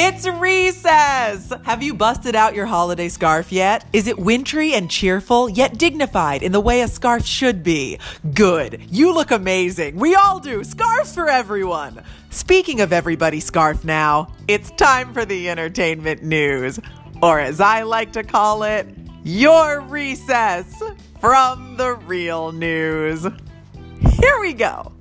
It's recess! Have you busted out your holiday scarf yet? Is it wintry and cheerful, yet dignified in the way a scarf should be? Good. You look amazing. We all do. Scarves for everyone. Speaking of everybody's scarf now, it's time for the entertainment news. Or as I like to call it, your recess from the real news. Here we go.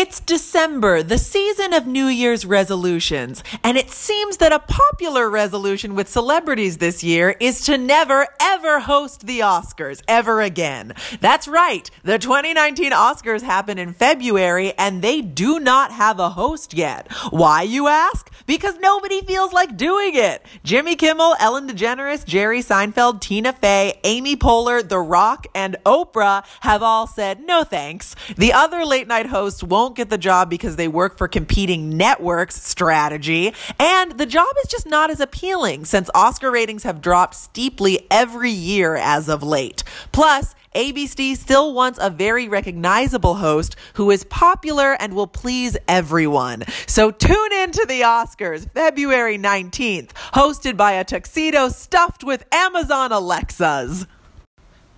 It's December, the season of New Year's resolutions, and it seems that a popular resolution with celebrities this year is to never ever host the Oscars ever again. That's right. The 2019 Oscars happen in February and they do not have a host yet. Why, you ask? Because nobody feels like doing it. Jimmy Kimmel, Ellen DeGeneres, Jerry Seinfeld, Tina Fey, Amy Poehler, The Rock, and Oprah have all said no thanks. The other late night hosts won't won't get the job because they work for competing networks strategy. And the job is just not as appealing since Oscar ratings have dropped steeply every year as of late. Plus, ABC still wants a very recognizable host who is popular and will please everyone. So tune in to the Oscars February 19th, hosted by a tuxedo stuffed with Amazon Alexas.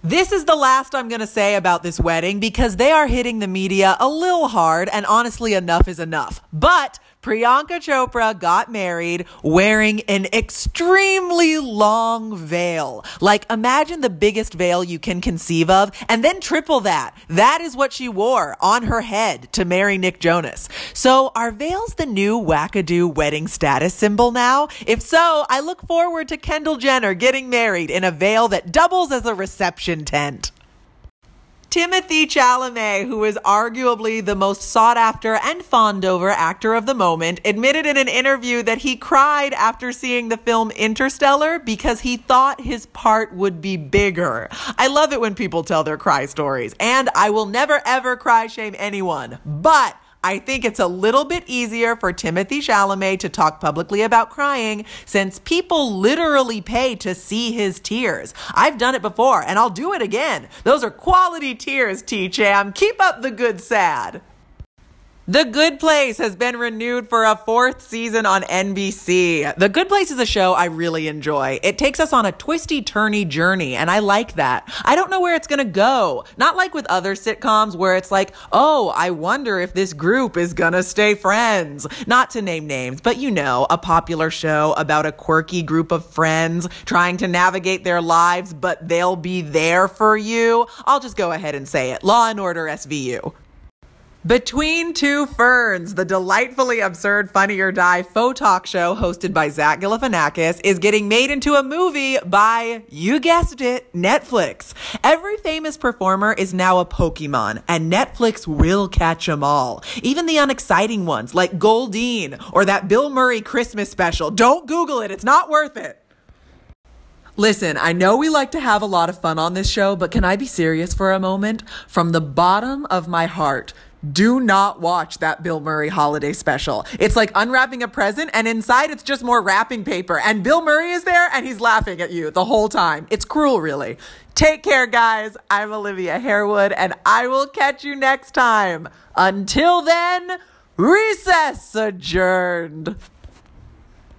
This is the last I'm going to say about this wedding because they are hitting the media a little hard, and honestly, enough is enough. But Priyanka Chopra got married wearing an extremely long veil. Like, imagine the biggest veil you can conceive of, and then triple that. That is what she wore on her head to marry Nick Jonas. So, are veils the new wackadoo wedding status symbol now? If so, I look forward to Kendall Jenner getting married in a veil that doubles as a reception tent. Timothée Chalamet, who is arguably the most sought after and fond over actor of the moment, admitted in an interview that he cried after seeing the film Interstellar because he thought his part would be bigger. I love it when people tell their cry stories, and I will never ever cry shame anyone. But I think it's a little bit easier for Timothée Chalamet to talk publicly about crying since people literally pay to see his tears. I've done it before and I'll do it again. Those are quality tears, T Cham. Um, keep up the good sad. The Good Place has been renewed for a fourth season on NBC. The Good Place is a show I really enjoy. It takes us on a twisty, turny journey, and I like that. I don't know where it's gonna go. Not like with other sitcoms where it's like, oh, I wonder if this group is gonna stay friends. Not to name names, but you know, a popular show about a quirky group of friends trying to navigate their lives, but they'll be there for you. I'll just go ahead and say it Law and Order SVU. Between Two Ferns, the delightfully absurd Funny or Die faux talk show hosted by Zach Galifianakis, is getting made into a movie by, you guessed it, Netflix. Every famous performer is now a Pokemon, and Netflix will catch them all. Even the unexciting ones, like Goldeen or that Bill Murray Christmas special. Don't Google it, it's not worth it. Listen, I know we like to have a lot of fun on this show, but can I be serious for a moment? From the bottom of my heart, do not watch that Bill Murray holiday special. It's like unwrapping a present and inside it's just more wrapping paper and Bill Murray is there and he's laughing at you the whole time. It's cruel, really. Take care, guys. I'm Olivia Harewood and I will catch you next time. Until then, recess adjourned.